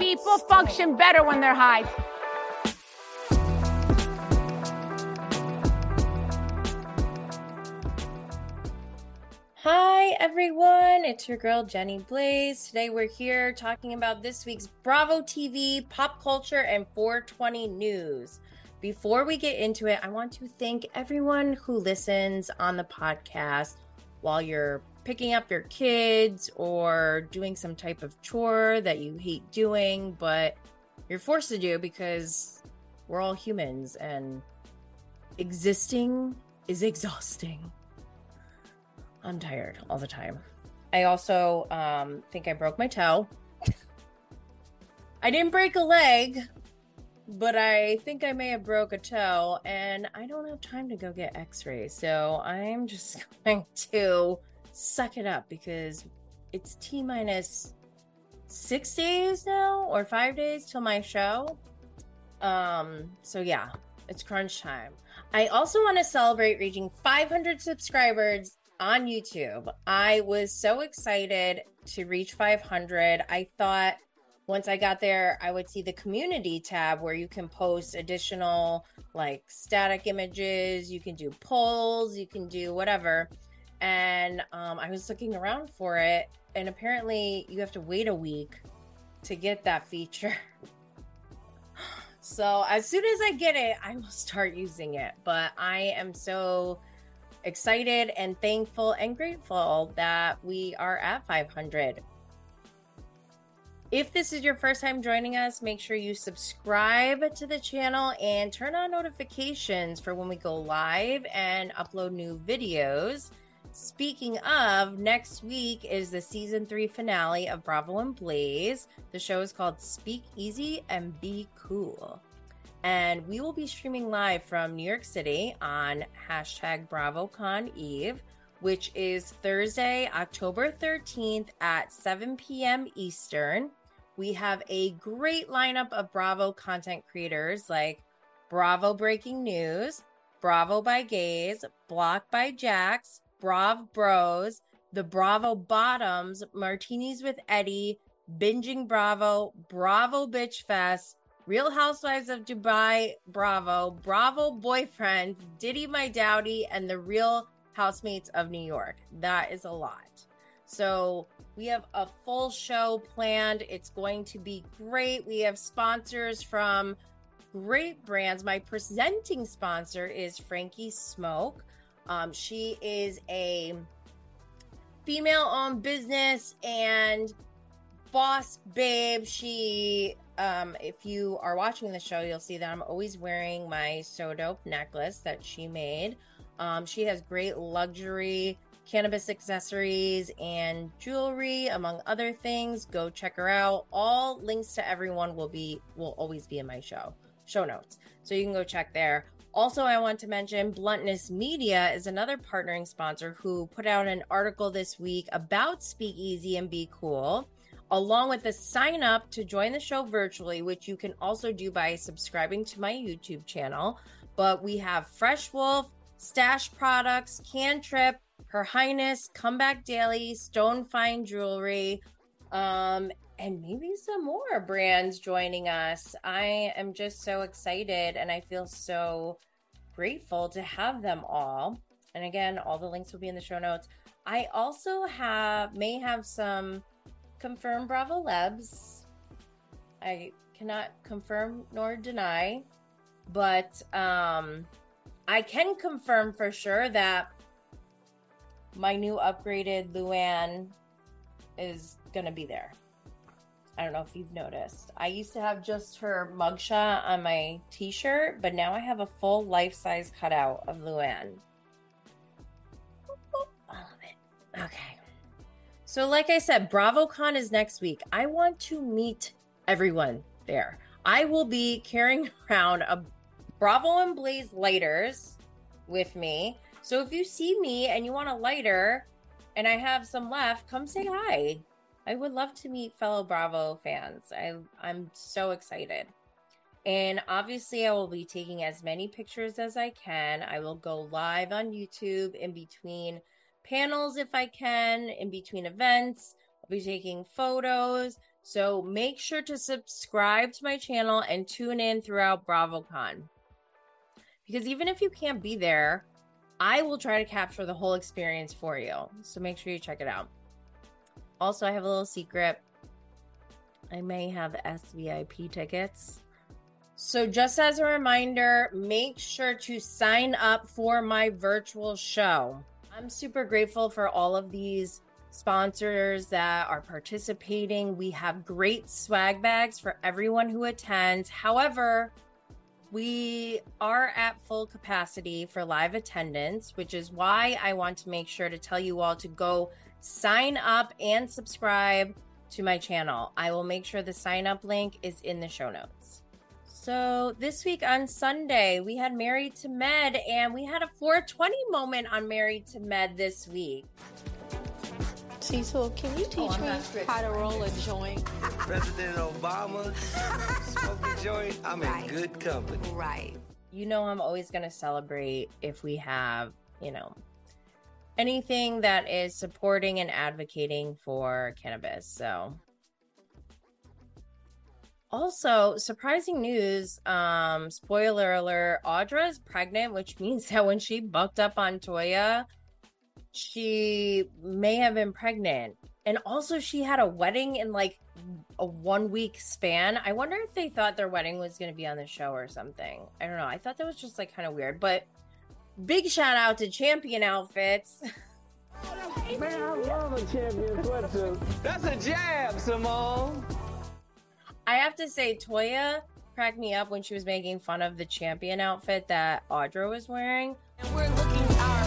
People function better when they're high. Hi, everyone. It's your girl, Jenny Blaze. Today we're here talking about this week's Bravo TV pop culture and 420 news. Before we get into it, I want to thank everyone who listens on the podcast while you're picking up your kids or doing some type of chore that you hate doing, but you're forced to do because we're all humans and existing is exhausting. I'm tired all the time. I also um, think I broke my toe. I didn't break a leg, but I think I may have broke a toe, and I don't have time to go get X-rays. So I'm just going to suck it up because it's T minus six days now or five days till my show. Um, so yeah, it's crunch time. I also want to celebrate reaching 500 subscribers on YouTube. I was so excited to reach 500. I thought once I got there, I would see the community tab where you can post additional like static images, you can do polls, you can do whatever. And um, I was looking around for it, and apparently you have to wait a week to get that feature. so as soon as I get it, I will start using it. But I am so excited and thankful and grateful that we are at 500. If this is your first time joining us, make sure you subscribe to the channel and turn on notifications for when we go live and upload new videos. Speaking of, next week is the season three finale of Bravo and Blaze. The show is called Speak Easy and Be Cool. And we will be streaming live from New York City on hashtag BravoCon Eve, which is Thursday, October 13th at 7 p.m. Eastern. We have a great lineup of Bravo content creators like Bravo Breaking News, Bravo by Gays, Block by Jax, Brav Bros, the Bravo Bottoms, Martinis with Eddie, Binging Bravo, Bravo Bitch Fest, Real Housewives of Dubai, Bravo, Bravo Boyfriend, Diddy My Dowdy, and the Real Housemates of New York. That is a lot. So we have a full show planned. It's going to be great. We have sponsors from great brands. My presenting sponsor is Frankie Smoke. Um, she is a female owned business and boss babe. She, um, if you are watching the show, you'll see that I'm always wearing my So Dope necklace that she made. Um, she has great luxury cannabis accessories and jewelry among other things go check her out all links to everyone will be will always be in my show show notes so you can go check there also, I want to mention Bluntness Media is another partnering sponsor who put out an article this week about Speakeasy and Be Cool, along with a sign up to join the show virtually, which you can also do by subscribing to my YouTube channel. But we have Fresh Wolf, Stache Products, Cantrip, Her Highness, Comeback Daily, Stone Fine Jewelry, um, and maybe some more brands joining us. I am just so excited and I feel so grateful to have them all. And again, all the links will be in the show notes. I also have may have some confirmed Bravo Lebs. I cannot confirm nor deny, but um I can confirm for sure that my new upgraded Luann is going to be there. I don't know if you've noticed. I used to have just her mugshot on my t shirt, but now I have a full life size cutout of Luann. All of it. Okay. So, like I said, BravoCon is next week. I want to meet everyone there. I will be carrying around a Bravo and Blaze lighters with me. So, if you see me and you want a lighter and I have some left, come say hi. I would love to meet fellow Bravo fans. I I'm so excited. And obviously, I will be taking as many pictures as I can. I will go live on YouTube in between panels if I can, in between events. I'll be taking photos, So make sure to subscribe to my channel and tune in throughout BravoCon. Because even if you can't be there, I will try to capture the whole experience for you. So make sure you check it out. Also, I have a little secret. I may have SVIP tickets. So, just as a reminder, make sure to sign up for my virtual show. I'm super grateful for all of these sponsors that are participating. We have great swag bags for everyone who attends. However, we are at full capacity for live attendance, which is why I want to make sure to tell you all to go sign up and subscribe to my channel. I will make sure the sign up link is in the show notes. So, this week on Sunday, we had Married to Med, and we had a 420 moment on Married to Med this week. Cecil, can you teach oh, me how to roll a joint? President Obama smoke a joint. I'm right. in good company. Right. You know, I'm always going to celebrate if we have, you know, anything that is supporting and advocating for cannabis. So, also surprising news. Um, spoiler alert: Audra is pregnant, which means that when she bucked up on Toya she may have been pregnant. And also, she had a wedding in like a one week span. I wonder if they thought their wedding was going to be on the show or something. I don't know. I thought that was just like kind of weird. But big shout out to Champion Outfits. Man, I love a champion sweatshirt. That's a jab, Simone. I have to say, Toya cracked me up when she was making fun of the champion outfit that Audra was wearing. And we're looking our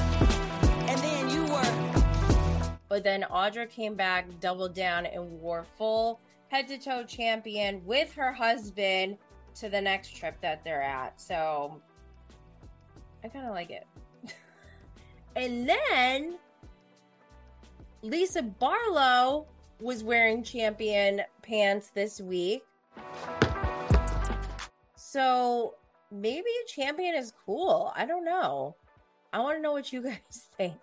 and then you were. But then Audra came back, doubled down, and wore full head to toe champion with her husband to the next trip that they're at. So I kind of like it. and then Lisa Barlow was wearing champion pants this week. So maybe a champion is cool. I don't know. I want to know what you guys think.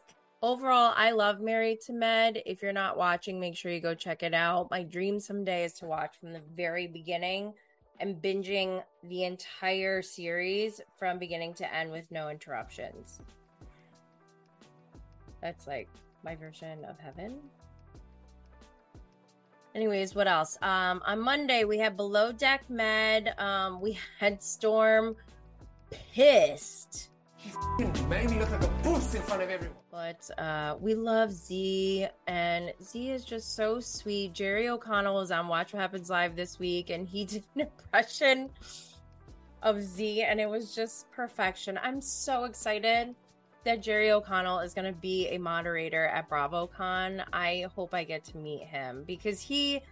Overall, I love Married to Med. If you're not watching, make sure you go check it out. My dream someday is to watch from the very beginning and binging the entire series from beginning to end with no interruptions. That's like my version of heaven. Anyways, what else? Um, on Monday we had Below Deck Med. Um, we had Storm pissed he made me look like a boost in front of everyone. But uh, we love Z, and Z is just so sweet. Jerry O'Connell was on Watch What Happens Live this week, and he did an impression of Z, and it was just perfection. I'm so excited that Jerry O'Connell is going to be a moderator at BravoCon. I hope I get to meet him because he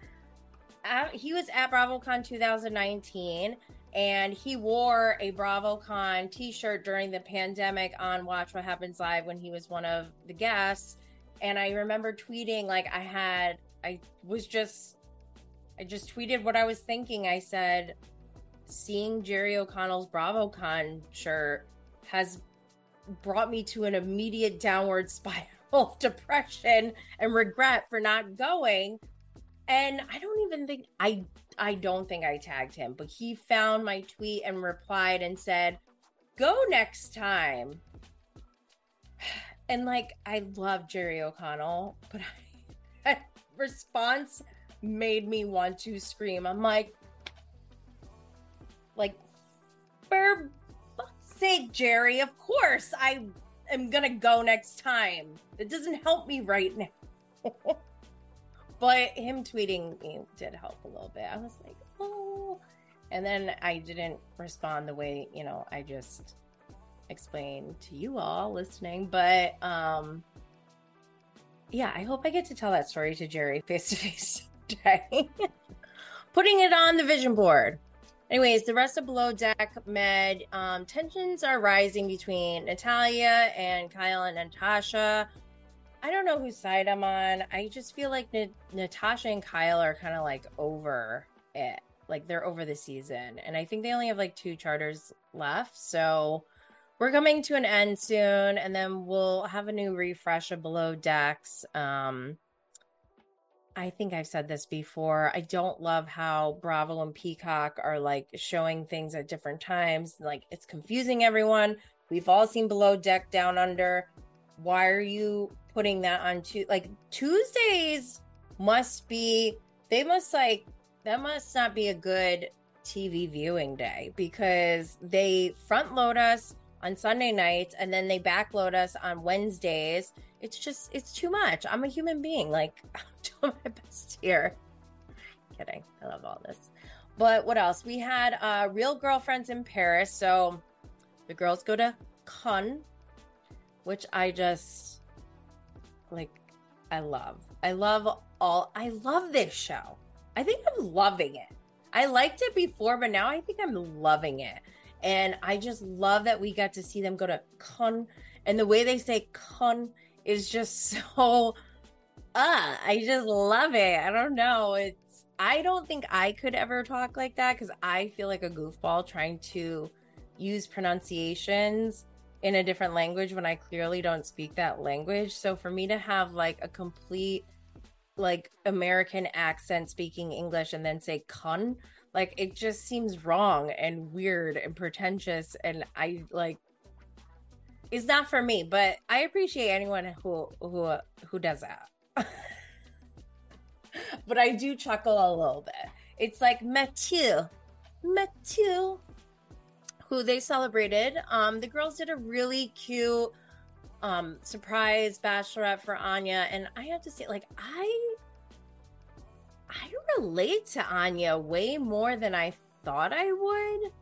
uh, he was at BravoCon 2019 and he wore a BravoCon t-shirt during the pandemic on Watch What Happens Live when he was one of the guests. And I remember tweeting like I had I was just I just tweeted what I was thinking. I said seeing Jerry O'Connell's BravoCon shirt has brought me to an immediate downward spiral of depression and regret for not going. And I don't even think I I don't think I tagged him, but he found my tweet and replied and said, "Go next time." And like I love Jerry O'Connell, but I, that response made me want to scream. I'm like like for fuck's sake, Jerry, of course I am gonna go next time. It doesn't help me right now. but him tweeting me did help a little bit. I was like, oh. And then I didn't respond the way, you know, I just explained to you all listening. But um yeah, I hope I get to tell that story to Jerry face to face today. Putting it on the vision board. Anyways, the rest of Below Deck Med, um, tensions are rising between Natalia and Kyle and Natasha. I don't know whose side I'm on. I just feel like Natasha and Kyle are kind of like over it. Like they're over the season. And I think they only have like two charters left. So we're coming to an end soon. And then we'll have a new refresh of Below Decks. Um, I think I've said this before. I don't love how Bravo and Peacock are like showing things at different times. Like it's confusing everyone. We've all seen Below Deck Down Under. Why are you putting that on to like Tuesdays must be they must like that must not be a good TV viewing day because they front load us on Sunday nights and then they backload us on Wednesdays. It's just it's too much. I'm a human being. Like I'm doing my best here. Kidding. I love all this. But what else? We had uh real girlfriends in Paris. So the girls go to Cannes, which I just like I love. I love all I love this show. I think I'm loving it. I liked it before, but now I think I'm loving it. And I just love that we got to see them go to Cannes. And the way they say Cannes is just so uh I just love it. I don't know. It's I don't think I could ever talk like that because I feel like a goofball trying to use pronunciations in a different language when I clearly don't speak that language. So for me to have like a complete like American accent speaking English and then say "con," like it just seems wrong and weird and pretentious and I like it's not for me, but I appreciate anyone who who who does that. but I do chuckle a little bit. It's like Mathieu, Mathieu, who they celebrated. Um, the girls did a really cute um surprise bachelorette for Anya, and I have to say, like, I I relate to Anya way more than I thought I would.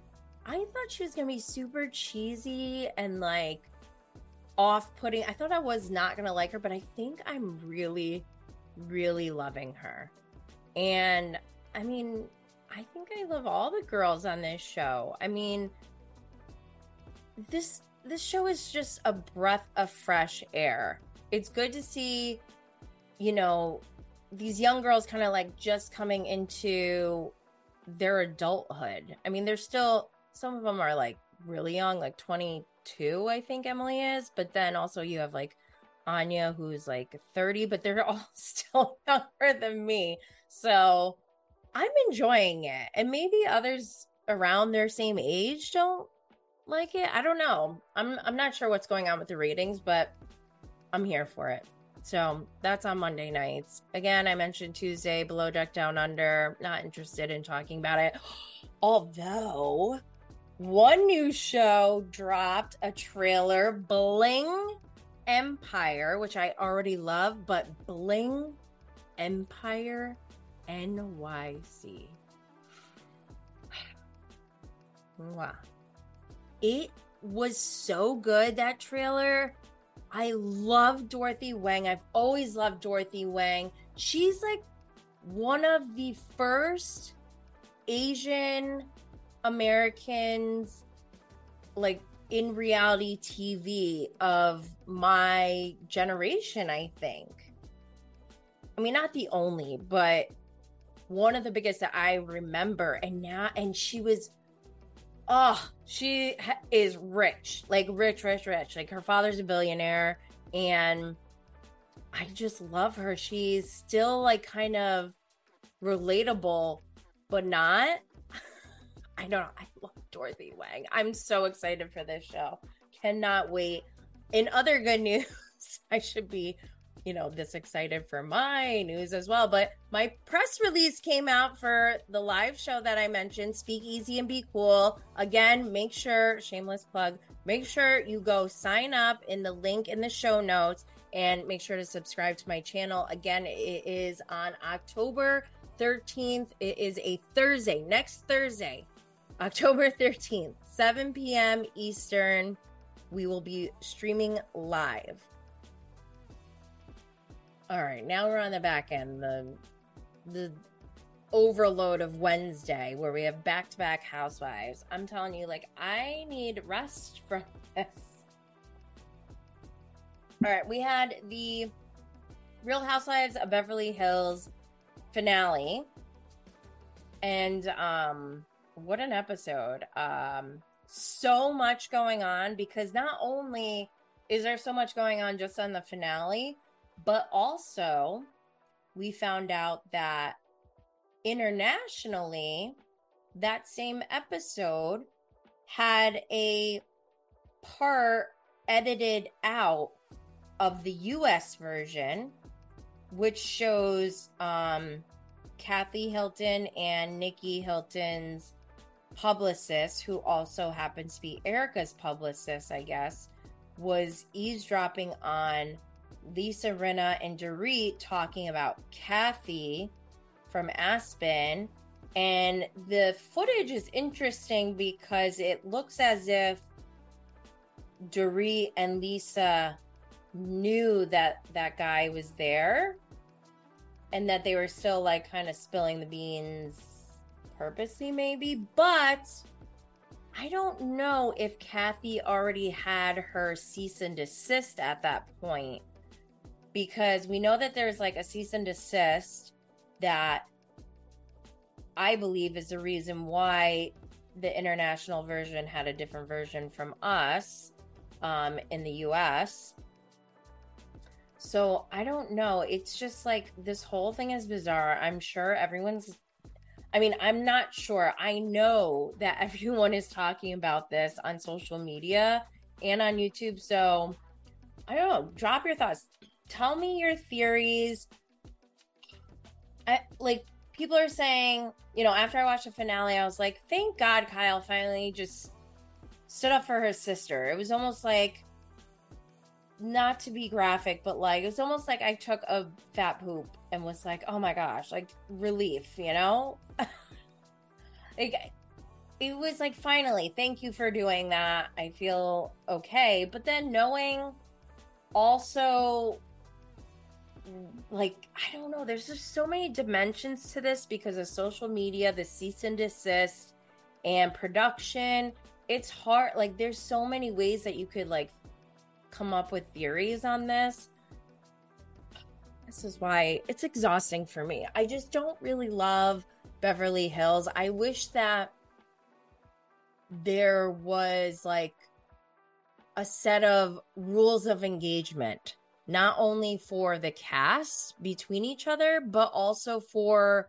I thought she was gonna be super cheesy and like off putting. I thought I was not gonna like her, but I think I'm really, really loving her. And I mean, I think I love all the girls on this show. I mean, this this show is just a breath of fresh air. It's good to see, you know, these young girls kind of like just coming into their adulthood. I mean, they're still some of them are like really young, like 22, I think Emily is, but then also you have like Anya who's like 30, but they're all still younger than me. So I'm enjoying it. And maybe others around their same age don't like it. I don't know. I'm I'm not sure what's going on with the ratings, but I'm here for it. So that's on Monday nights. Again, I mentioned Tuesday, Below Deck Down Under. Not interested in talking about it. Although one new show dropped a trailer, Bling Empire, which I already love, but Bling Empire NYC. Wow. It was so good, that trailer. I love Dorothy Wang. I've always loved Dorothy Wang. She's like one of the first Asian Americans, like in reality TV of my generation, I think. I mean, not the only, but one of the biggest that I remember. And now, and she was oh, she is rich, like rich, rich, rich. Like her father's a billionaire, and I just love her. She's still like kind of relatable, but not. I don't know. I love Dorothy Wang. I'm so excited for this show. Cannot wait. In other good news, I should be you know, this excited for my news as well. But my press release came out for the live show that I mentioned, Speak Easy and Be Cool. Again, make sure, shameless plug, make sure you go sign up in the link in the show notes and make sure to subscribe to my channel. Again, it is on October 13th. It is a Thursday, next Thursday, October 13th, 7 p.m. Eastern. We will be streaming live. All right, now we're on the back end. The the overload of Wednesday where we have back to back housewives. I'm telling you, like, I need rest from this. All right, we had the Real Housewives of Beverly Hills finale. And um what an episode. Um so much going on because not only is there so much going on just on the finale, but also we found out that internationally, that same episode had a part edited out of the US version, which shows um, Kathy Hilton and Nicky Hilton's publicist, who also happens to be Erika's publicist, I guess, was eavesdropping on Lisa Rinna and Dorit talking about Kathy from Aspen. And the footage is interesting because it looks as if Dorit and Lisa knew that that guy was there and that they were still like kind of spilling the beans purposely, maybe. But I don't know if Kathy already had her cease and desist at that point because we know that there's like a cease and desist that I believe is the reason why the international version had a different version from us um, in the US. So I don't know. It's just like this whole thing is bizarre. I'm sure everyone's. I mean, I'm not sure. I know that everyone is talking about this on social media and on YouTube. So I don't know. Drop your thoughts. Tell me your theories. I, like people are saying, you know, after I watched the finale, I was like, thank God Kyle finally just stood up for her sister. It was almost like not to be graphic, but like it was almost like I took a fat poop and was like, oh my gosh, like relief, you know? like it was like finally, thank you for doing that. I feel okay. But then knowing also like I don't know, there's just so many dimensions to this because of social media, the cease and desist and production. It's hard like there's so many ways that you could like come up with theories on this. This is why it's exhausting for me. I just don't really love Beverly Hills. I wish that there was like a set of rules of engagement, not only for the cast between each other, but also for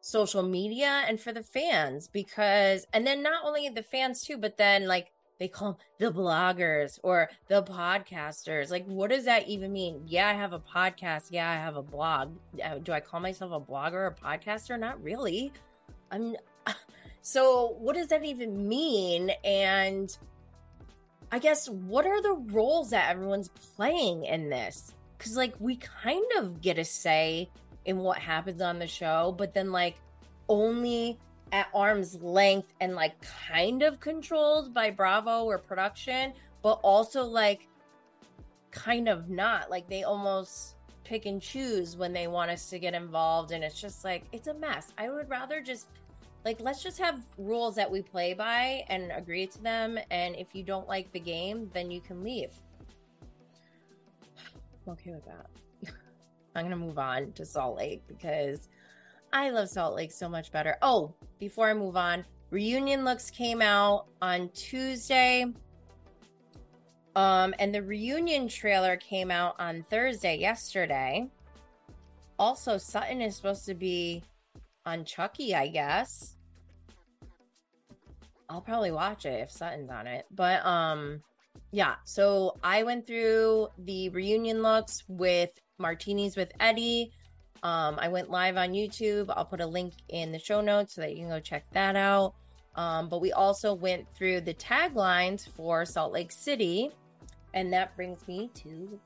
social media and for the fans. Because, and then not only the fans too, but then like they call them the bloggers or the podcasters. Like, what does that even mean? Yeah, I have a podcast. Yeah, I have a blog. Uh, do I call myself a blogger or a podcaster? Not really. I'm. So, what does that even mean? And I guess what are the roles that everyone's playing in this? Because, like, we kind of get a say in what happens on the show, but then, like, only at arm's length and like kind of controlled by Bravo or production, but also like kind of not. Like they almost pick and choose when they want us to get involved and it's just like it's a mess. I would rather just like let's just have rules that we play by and agree to them and if you don't like the game, then you can leave. I'm okay with that. I'm to move on to Salt Lake because I love Salt Lake so much better. Oh, before I move on, reunion looks came out on Tuesday. Um, and the reunion trailer came out on Thursday, yesterday. Also, Sutton is supposed to be on Chucky, I guess. I'll probably watch it if Sutton's on it. But um yeah, so I went through the reunion looks with Martinis with Eddie. Um, I went live on YouTube. I'll put a link in the show notes so that you can go check that out. Um, but we also went through the taglines for Salt Lake City. And that brings me to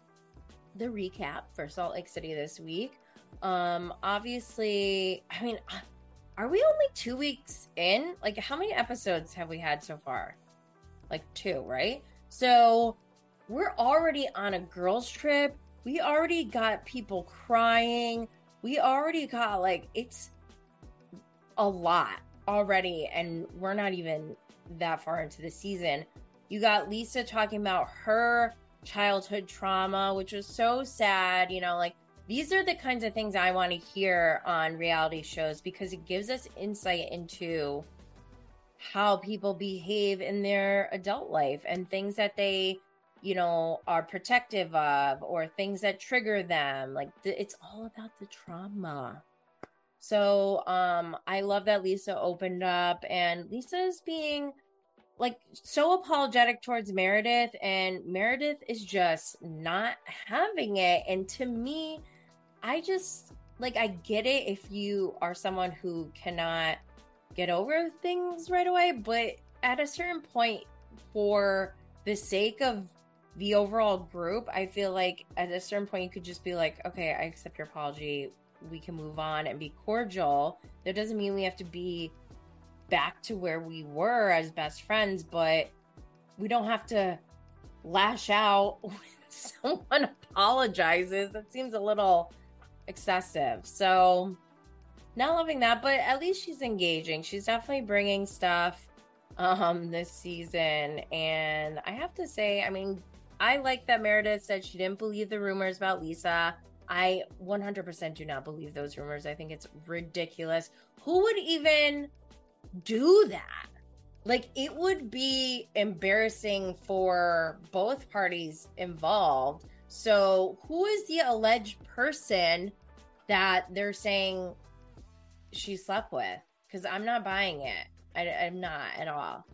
the recap for Salt Lake City this week. Um, obviously, I mean, uh, are we only two weeks in? Like, how many episodes have we had so far? Like, two, right? So, we're already on a girls' trip. We already got people crying we already got like it's a lot already and we're not even that far into the season you got lisa talking about her childhood trauma which was so sad you know like these are the kinds of things i want to hear on reality shows because it gives us insight into how people behave in their adult life and things that they you know, are protective of or things that trigger them. Like th- it's all about the trauma. So um I love that Lisa opened up and Lisa is being like so apologetic towards Meredith and Meredith is just not having it and to me I just like I get it if you are someone who cannot get over things right away, but at a certain point for the sake of the overall group, I feel like at a certain point you could just be like, okay, I accept your apology. We can move on and be cordial. That doesn't mean we have to be back to where we were as best friends, but we don't have to lash out when someone apologizes. That seems a little excessive. So, not loving that, but at least she's engaging. She's definitely bringing stuff um this season and I have to say, I mean, I like that Meredith said she didn't believe the rumors about Lisa. I 100% do not believe those rumors. I think it's ridiculous. Who would even do that? Like, it would be embarrassing for both parties involved. So, who is the alleged person that they're saying she slept with? Because I'm not buying it. I, I'm not at all.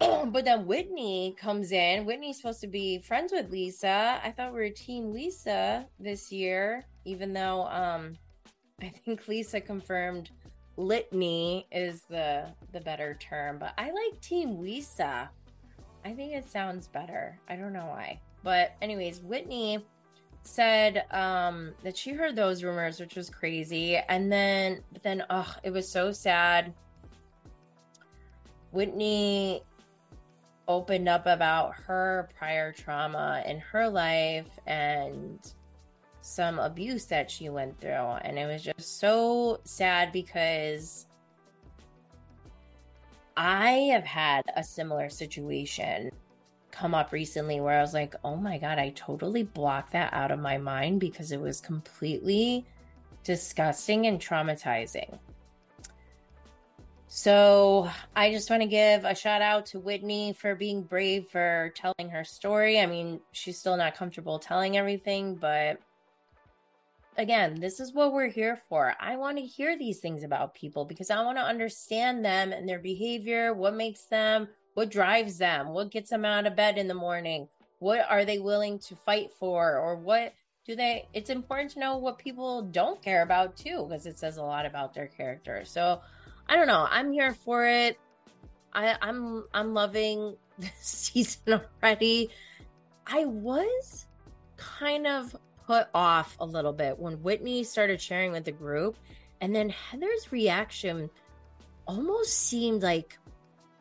but then Whitney comes in. Whitney's supposed to be friends with Lisa. I thought we were Team Lisa this year, even though um I think Lisa confirmed litany is the the better term, but I like Team Lisa. I think it sounds better. I don't know why. But anyways, Whitney said um that she heard those rumors, which was crazy. And then but then oh, it was so sad. Whitney opened up about her prior trauma in her life and some abuse that she went through. And it was just so sad because I have had a similar situation come up recently where I was like, oh my God, I totally blocked that out of my mind because it was completely disgusting and traumatizing. So I just want to give a shout out to Whitney for being brave for telling her story. I mean, she's still not comfortable telling everything, but again, this is what we're here for. I want to hear these things about people because I want to understand them and their behavior, what makes them, what drives them, what gets them out of bed in the morning, what are they willing to fight for, or what do they it's important to know what people don't care about too because it says a lot about their character so I don't know. I'm here for it. I, I'm I'm loving this season already. I was kind of put off a little bit when Whitney started sharing with the group, and then Heather's reaction almost seemed like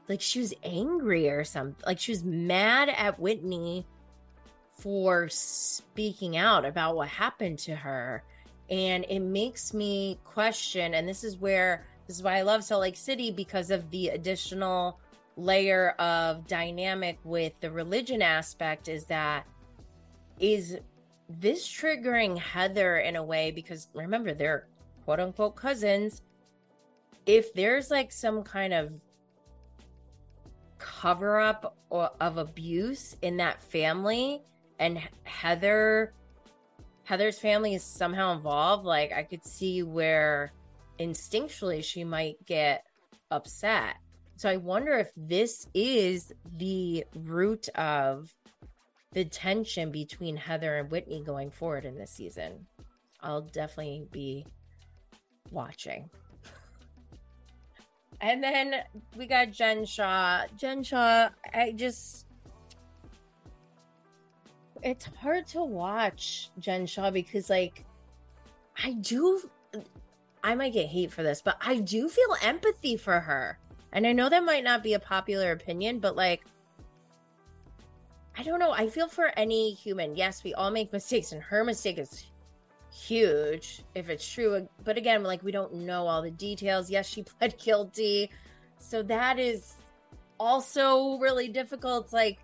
like she was angry or something. Like she was mad at Whitney for speaking out about what happened to her. And it makes me question, and this is where this is why I love Salt Lake City because of the additional layer of dynamic with the religion aspect is that is this triggering Heather in a way because remember they're quote unquote cousins if there's like some kind of cover up of abuse in that family and Heather Heather's family is somehow involved like I could see where instinctually she might get upset. So I wonder if this is the root of the tension between Heather and Whitney going forward in this season. I'll definitely be watching. And then we got Jen Shaw. Jen Shaw, I just it's hard to watch Jen Shaw because like I do I might get hate for this, but I do feel empathy for her. And I know that might not be a popular opinion, but like, I don't know. I feel for any human. Yes, we all make mistakes, and her mistake is huge if it's true. But again, like, we don't know all the details. Yes, she pled guilty. So that is also really difficult. It's like,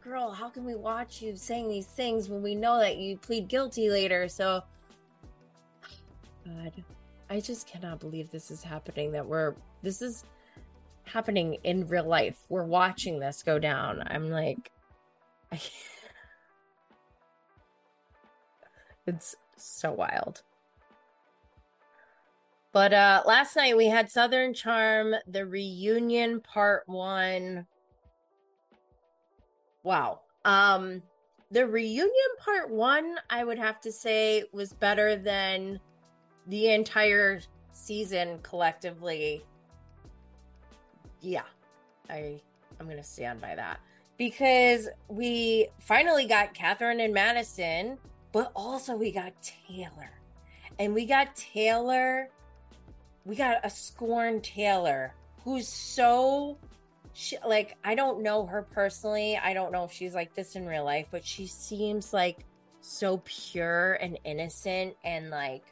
girl, how can we watch you saying these things when we know that you plead guilty later? So, God. I just cannot believe this is happening. That we're this is happening in real life. We're watching this go down. I'm like, it's so wild. But uh last night we had Southern Charm, the reunion part 1. Wow. Um the reunion part 1 I would have to say was better than the entire season collectively. Yeah. I I'm going to stand by that because we finally got Kathryn and Madison, but also we got Taylor. And we got Taylor we got a scorn Taylor who's so she, like I don't know her personally. I don't know if she's like this in real life, but she seems like so pure and innocent and like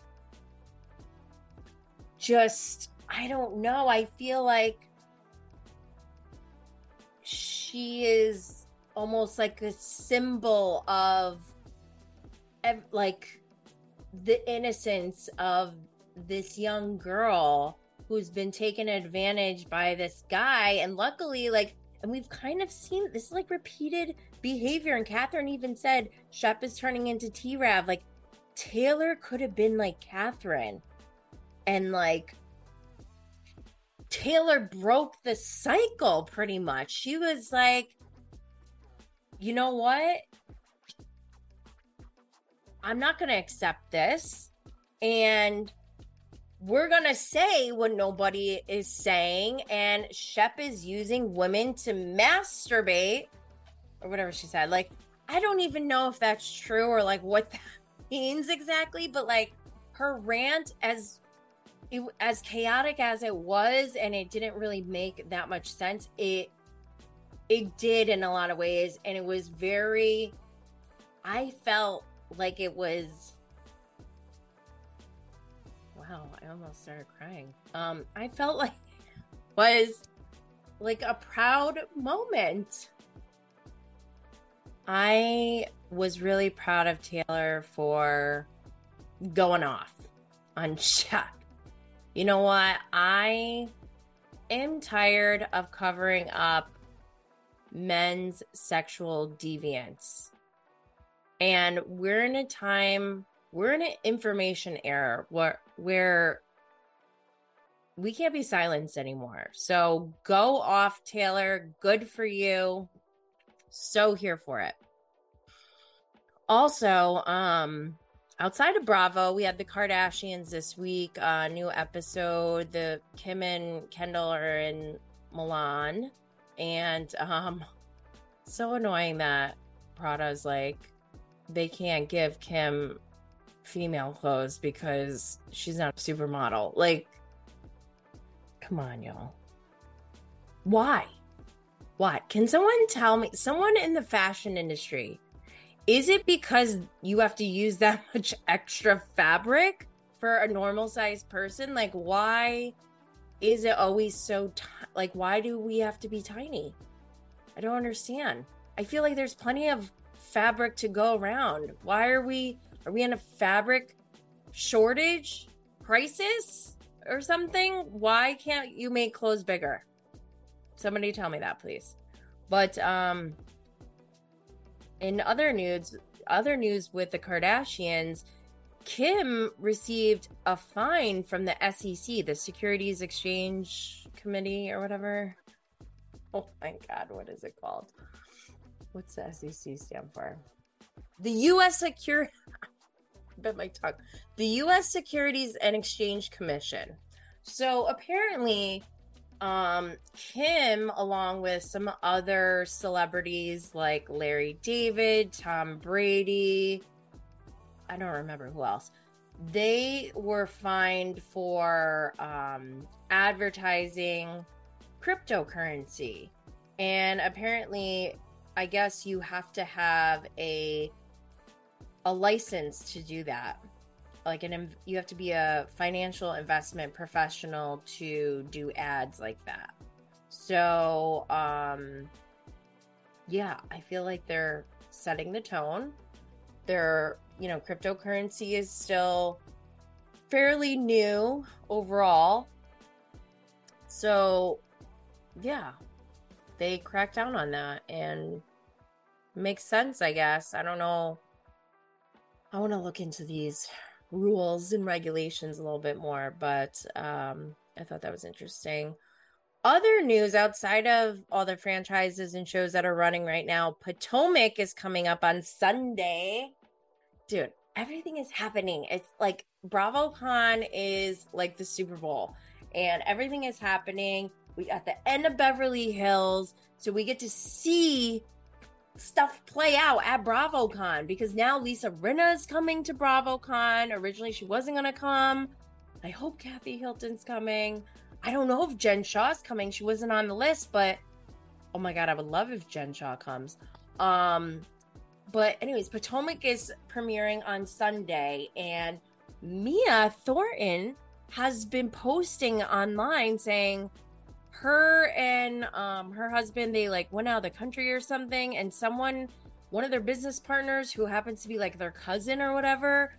just I don't know. I feel like she is almost like a symbol of like the innocence of this young girl who's been taken advantage by this guy. And luckily, like, and we've kind of seen this like repeated behavior. And Kathryn even said Shep is turning into T Rav. Like, Taylor could have been like Kathryn. And like, Taylor broke the cycle pretty much. She was like, you know what? I'm not going to accept this. And we're gonna say what nobody is saying, and Shep is using women to masturbate, or whatever she said. Like, I don't even know if that's true or like what that means exactly, but like her rant as it, as chaotic as it was, and it didn't really make that much sense. It it did in a lot of ways, and it was very. I felt like it was wow, I almost started crying. Um, I felt like was like a proud moment. I was really proud of Taylor for going off on Shep. You know what? I am tired of covering up men's sexual deviance. And we're in a time we're in an information era where where we can't be silenced anymore. So go off, Taylor. Good for you. So here for it. Also, um, outside of Bravo, we had the Kardashians this week. Uh, new episode. The Kim and Kendall are in Milan, and um, so annoying that Prada's like they can't give Kim female clothes because she's not a supermodel. Like, come on, y'all. Why? Why? Can someone tell me, someone in the fashion industry, is it because you have to use that much extra fabric for a normal sized person? Like, why is it always so, t- like, why do we have to be tiny? I don't understand. I feel like there's plenty of fabric to go around. Why are we are we in a fabric shortage crisis or something? Why can't you make clothes bigger? Somebody tell me that, please. But um in other news, other news with the Kardashians, Kim received a fine from the SEC, the Securities Exchange Committee or whatever. Oh my god, what is it called? What's the SEC stand for? The US Secure bit my tongue. The U.S. Securities and Exchange Commission. So apparently, um, Kim, along with some other celebrities like Larry David, Tom Brady, I don't remember who else, they were fined for um, advertising cryptocurrency. And apparently, I guess you have to have a a license to do that. Like an you have to be a financial investment professional to do ads like that. So um yeah i feel like they're setting the tone. They're you know cryptocurrency is still fairly new overall. So yeah they crack down on that and makes sense, I guess. I don't know. I want to look into these rules and regulations a little bit more, but um, I thought that was interesting. Other news outside of all the franchises and shows that are running right now, Potomac is coming up on Sunday. Dude, everything is happening. It's like BravoCon is like the Super Bowl, and everything is happening. We at the end of Beverly Hills, so we get to see stuff play out at BravoCon because now Lisa Rinna is coming to BravoCon. Originally, she wasn't gonna come. I hope Kathy Hilton's coming. I don't know if Jen Shaw's coming. She wasn't on the list, but oh my god, I would love if Jen Shaw comes. Um, but anyways, Potomac is premiering on Sunday, and Mia Thornton has been posting online saying her and um her husband they like went out of the country or something and someone one of their business partners who happens to be like their cousin or whatever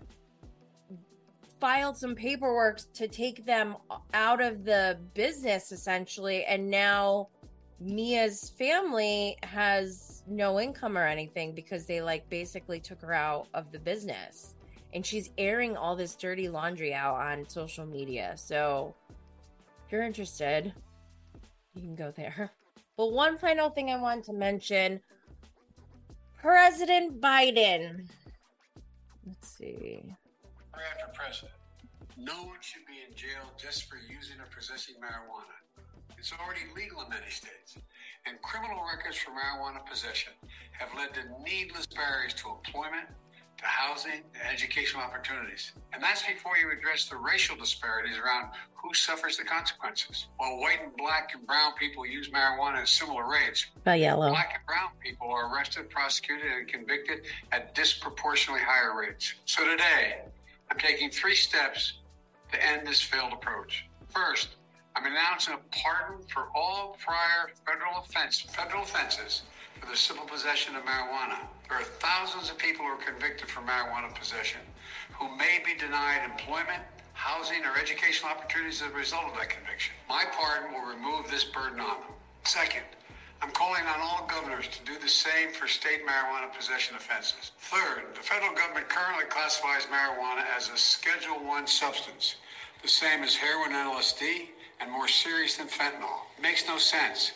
filed some paperwork to take them out of the business essentially and now Mia's family has no income or anything because they like basically took her out of the business. And she's airing all this dirty laundry out on social media. So if you're interested you can go there but one final thing i want to mention president biden let's see after president. No one should be in jail just for using or possessing marijuana. It's already legal in many states, and criminal records for marijuana possession have led to needless barriers to employment, to housing, and educational opportunities. And that's before you address the racial disparities around who suffers the consequences. While white and black and brown people use marijuana at similar rates, by yellow black and brown people are arrested, prosecuted, and convicted at disproportionately higher rates. So today, I'm taking three steps to end this failed approach. First, I'm announcing a pardon for all prior federal offense, federal offenses for the simple possession of marijuana. There are thousands of people who are convicted for marijuana possession who may be denied employment, housing, or educational opportunities as a result of that conviction. My pardon will remove this burden on them. Second, I'm calling on all governors to do the same for state marijuana possession offenses. Third, the federal government currently classifies marijuana as a Schedule 1 substance, the same as heroin and LSD, and more serious than fentanyl. It makes no sense.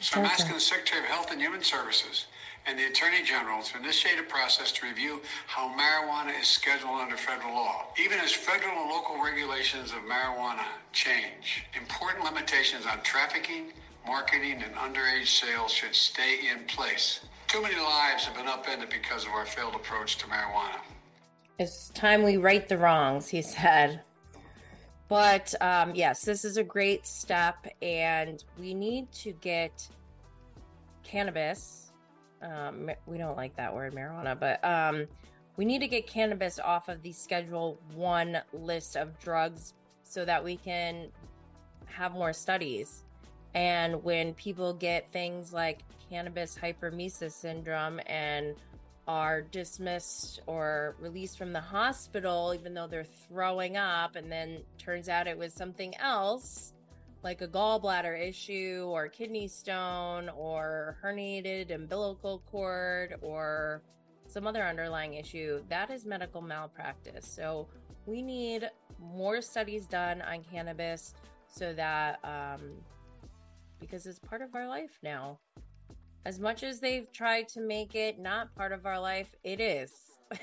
So I'm asking the Secretary of Health and Human Services and the Attorney General to initiate a process to review how marijuana is scheduled under federal law. Even as federal and local regulations of marijuana change, important limitations on trafficking, marketing, and underage sales should stay in place. Too many lives have been upended because of our failed approach to marijuana. It's time we right the wrongs, he said. But um, yes, this is a great step, and we need to get cannabis. Um, we don't like that word, marijuana, but um, we need to get cannabis off of the Schedule One list of drugs so that we can have more studies. And when people get things like cannabis hyperemesis syndrome and are dismissed or released from the hospital, even though they're throwing up, and then turns out it was something else, like a gallbladder issue or kidney stone or herniated umbilical cord or some other underlying issue, that is medical malpractice. So we need more studies done on cannabis so that um, because it's part of our life now. As much as they've tried to make it not part of our life, it is.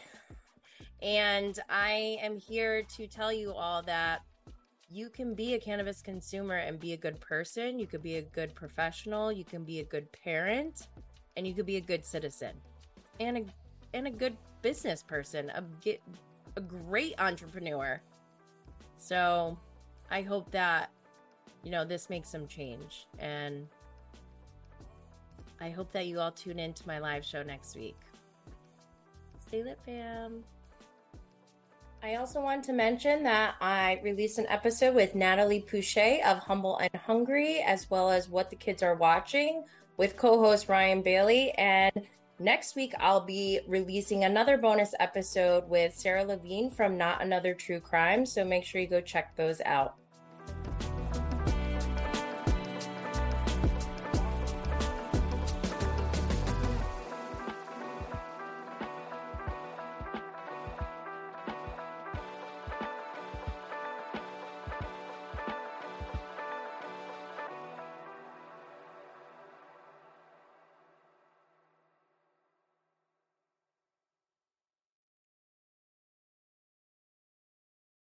and I am here to tell you all that you can be a cannabis consumer and be a good person. You could be a good professional. You can be a good parent, and you could be a good citizen, and a and a good business person. A get a great entrepreneur. So, I hope that you know, this makes some change. And I hope that you all tune in to my live show next week. Stay lit, fam. I also want to mention that I released an episode with Natalie Puche of Humble and Hungry, as well as What the Kids Are Watching with co host Ryan Bailey. And next week, I'll be releasing another bonus episode with Sarah Levine from Not Another True Crime. So make sure you go check those out.